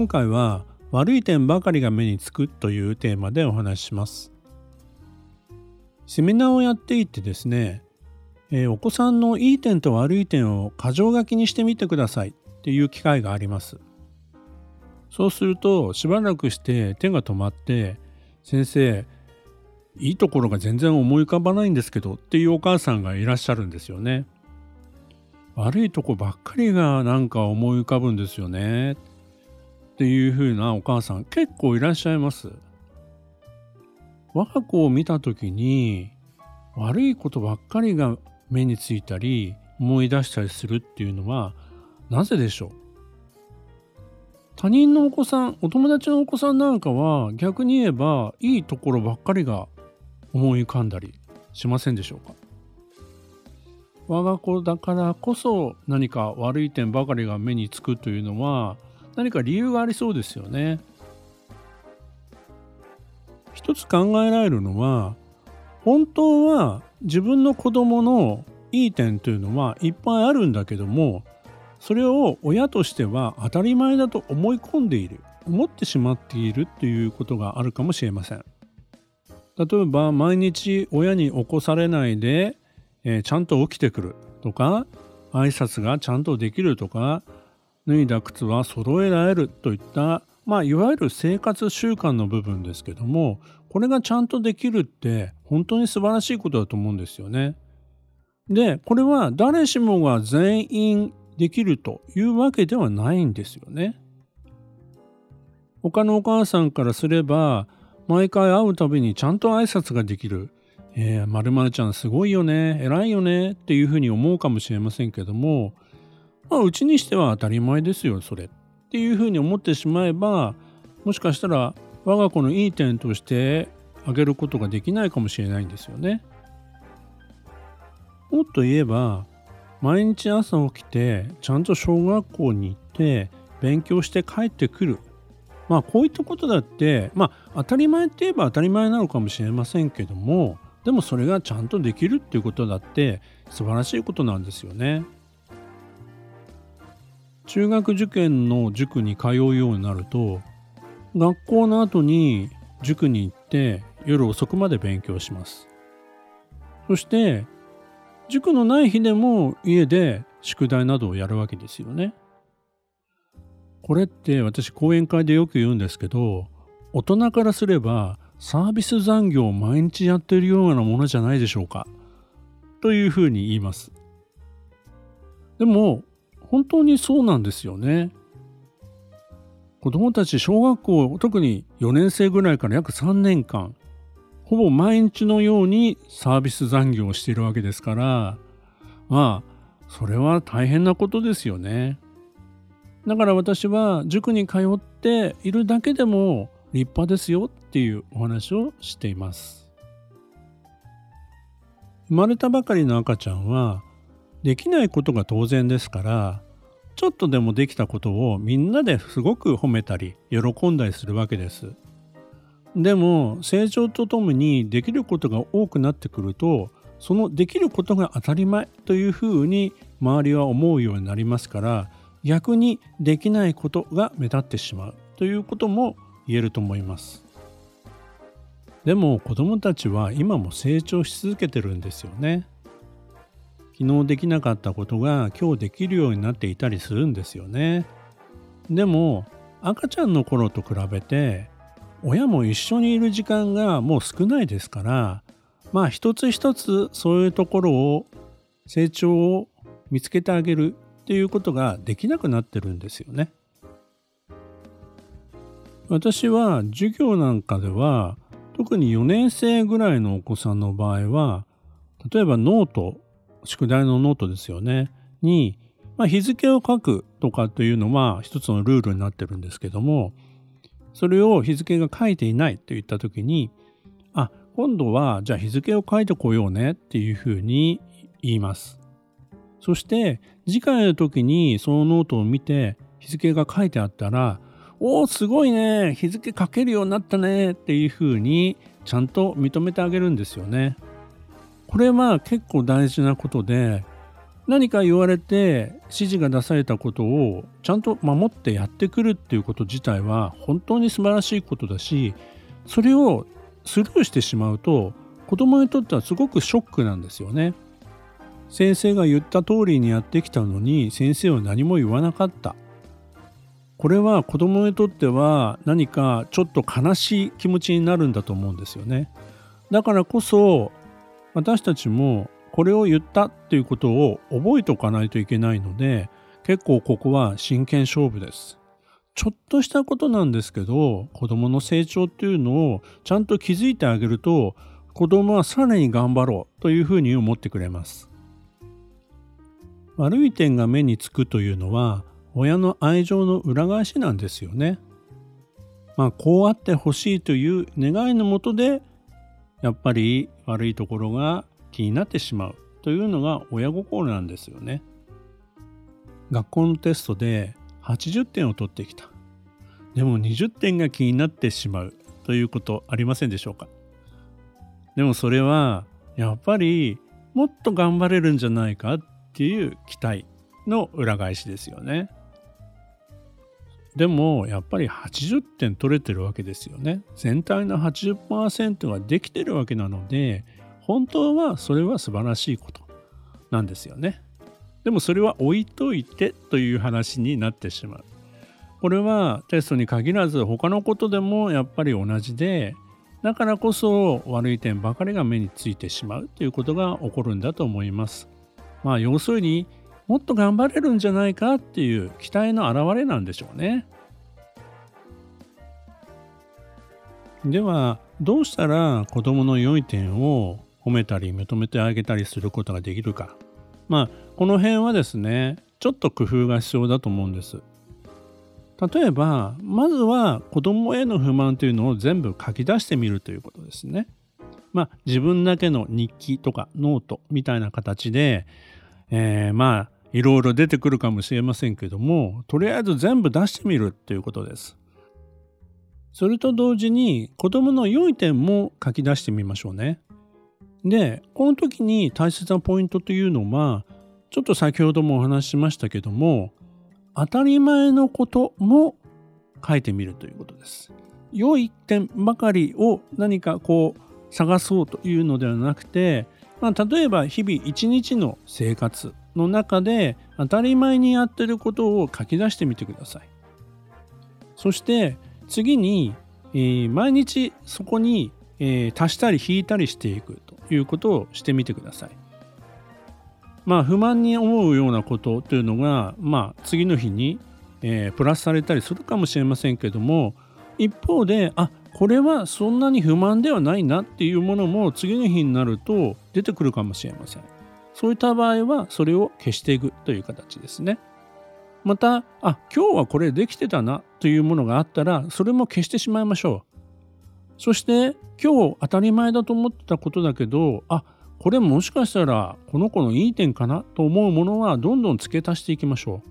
今回は悪い点ばかりが目につくというテーマでお話しします。セミナーをやっていてですね、えー、お子さんのいい点と悪い点を箇条書きにしてみてくださいっていう機会があります。そうするとしばらくして手が止まって先生いいところが全然思い浮かばないんですけどっていうお母さんがいらっしゃるんですよね。悪いとこばっかりがなんか思い浮かぶんですよね。っていう風なお母さん結構いらっしゃいます。我が子を見た時に悪いことばっかりが目についたり思い出したりするっていうのはなぜでしょう？他人のお子さんお友達のお子さんなんかは逆に言えばいいところばっかりが思い浮かんだりしませんでしょうか？我が子だからこそ何か悪い点ばかりが目につくというのは何か理由がありそうですよね。一つ考えられるのは本当は自分の子供のいい点というのはいっぱいあるんだけどもそれを親としては当たり前だと思い込んでいる思ってしまっているっていうことがあるかもしれません。例えば毎日親に起こされないで、えー、ちゃんと起きてくるとか挨拶がちゃんとできるとか脱いだ靴は揃えられるといったまあいわゆる生活習慣の部分ですけどもこれがちゃんとできるって本当に素晴らしいことだと思うんですよね。でこれは誰しもが全員できるというわけではないんですよね。他のお母さんからすれば毎回会うたびにちゃんと挨拶ができる「えー、まるちゃんすごいよね偉いよね」っていうふうに思うかもしれませんけどもまあ、うちにしては当たり前ですよ、それ。っていうふうに思ってしまえば、もしかしたら我が子のいい点としてあげることができないかもしれないんですよね。もっと言えば、毎日朝起きて、ちゃんと小学校に行って、勉強して帰ってくる。まあ、こういったことだって、まあ、当たり前って言えば当たり前なのかもしれませんけども、でもそれがちゃんとできるっていうことだって素晴らしいことなんですよね。中学受験の塾に通うようになると学校の後に塾に行って夜遅くまで勉強します。そして塾のない日でも家で宿題などをやるわけですよね。これって私講演会でよく言うんですけど大人からすればサービス残業を毎日やってるようなものじゃないでしょうか。というふうに言います。でも本当にそうなんですよね。子供たち小学校特に4年生ぐらいから約3年間ほぼ毎日のようにサービス残業をしているわけですからまあそれは大変なことですよね。だから私は塾に通っているだけでも立派ですよっていうお話をしています。生まれたばかりの赤ちゃんはできないことが当然ですからちょっとでもできたことをみんなですごく褒めたり喜んだりするわけです。でも成長とともにできることが多くなってくるとそのできることが当たり前というふうに周りは思うようになりますから逆にできないことが目立ってしまうということも言えると思います。でも子どもたちは今も成長し続けてるんですよね。昨日できなかったことが今日できるようになっていたりするんですよね。でも赤ちゃんの頃と比べて親も一緒にいる時間がもう少ないですからまあ一つ一つそういうところを成長を見つけてあげるっていうことができなくなってるんですよね。私は授業なんかでは特に4年生ぐらいのお子さんの場合は例えばノート宿題のノートですよね、に、まあ、日付を書くとかというのは一つのルールになってるんですけどもそれを日付が書いていないといった時にあ今度はじゃあ日付を書いてこようねっていうふうに言いますそして次回の時にそのノートを見て日付が書いてあったらおおすごいね日付書けるようになったねっていうふうにちゃんと認めてあげるんですよね。これは結構大事なことで何か言われて指示が出されたことをちゃんと守ってやってくるっていうこと自体は本当に素晴らしいことだしそれをスルーしてしまうと子供にとってはすごくショックなんですよね。先生が言った通りにやってきたのに先生は何も言わなかったこれは子供にとっては何かちょっと悲しい気持ちになるんだと思うんですよねだからこそ私たちもこれを言ったっていうことを覚えておかないといけないので結構ここは真剣勝負ですちょっとしたことなんですけど子供の成長っていうのをちゃんと気づいてあげると子供はさらに頑張ろうというふうに思ってくれます悪い点が目につくというのは親の愛情の裏返しなんですよね。まあこうあってほしいという願いのもとでやっぱり悪いところが気になってしまうというのが親心なんですよね。学校のテストで80点を取ってきた。でも20点が気になってしまうということありませんでしょうか？でもそれはやっぱりもっと頑張れるんじゃないかっていう期待の裏返しですよね。でもやっぱり80点取れてるわけですよね。全体の80%ができてるわけなので本当はそれは素晴らしいことなんですよね。でもそれは置いといてという話になってしまう。これはテストに限らず他のことでもやっぱり同じでだからこそ悪い点ばかりが目についてしまうということが起こるんだと思います。まあ要するにもっと頑張れるんじゃないかっていう期待の表れなんでしょうね。ではどうしたら子どもの良い点を褒めたり認めてあげたりすることができるかまあこの辺はですねちょっと工夫が必要だと思うんです。例えばまずは子どもへの不満というのを全部書き出してみるということですね。まあ自分だけの日記とかノートみたいな形でえー、まあいろいろ出てくるかもしれませんけどもとりあえず全部出してみるっていうことです。それと同時に子供の良い点も書き出してみましょうね。でこの時に大切なポイントというのはちょっと先ほどもお話ししましたけども当たり前のことも書いてみるということです。良い点ばかりを何かこう探そうというのではなくてまあ、例えば日々一日の生活の中で当たり前にやってることを書き出してみてください。そして次に、えー、毎日そこに、えー、足したり引いたりしていくということをしてみてください。まあ不満に思うようなことというのが、まあ、次の日に、えー、プラスされたりするかもしれませんけども一方であこれはそんなに不満ではないなっていうものも次の日になると出てくるかもしれません。そういった場合はそれを消していくという形ですね。また、あ、今日はこれできてたなというものがあったらそれも消してしまいましょう。そして今日当たり前だと思ってたことだけど、あ、これもしかしたらこの子のいい点かなと思うものはどんどん付け足していきましょう。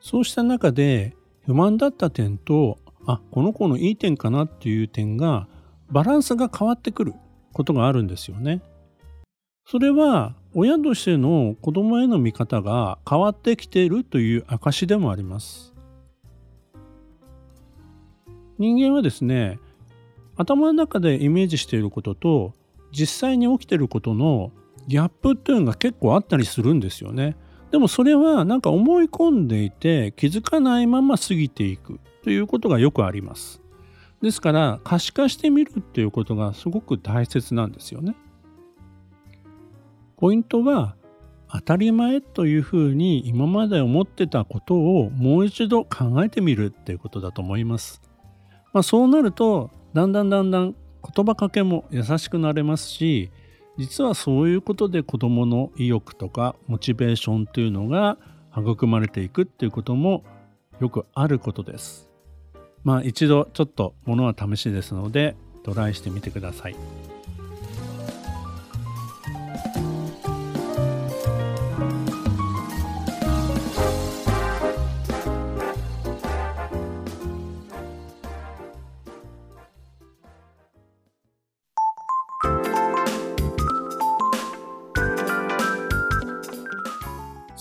そうした中で不満だった点とあこの子のいい点かなっていう点がバランスが変わってくることがあるんですよね。それは親としての子供への見方が変わってきているという証でもあります。人間はですね頭の中でイメージしていることと実際に起きていることのギャップっていうのが結構あったりするんですよね。でもそれはなんか思い込んでいて気づかないまま過ぎていくということがよくあります。ですから可視化してみるっていうことがすごく大切なんですよね。ポイントは当たり前というふうに今まで思ってたことをもう一度考えてみるっていうことだと思います。まあ、そうなるとだんだんだんだん言葉かけも優しくなれますし実はそういうことで子どもの意欲とかモチベーションというのが育まれていくっていうこともよくあることです。まあ一度ちょっとものは試しですのでトライしてみてください。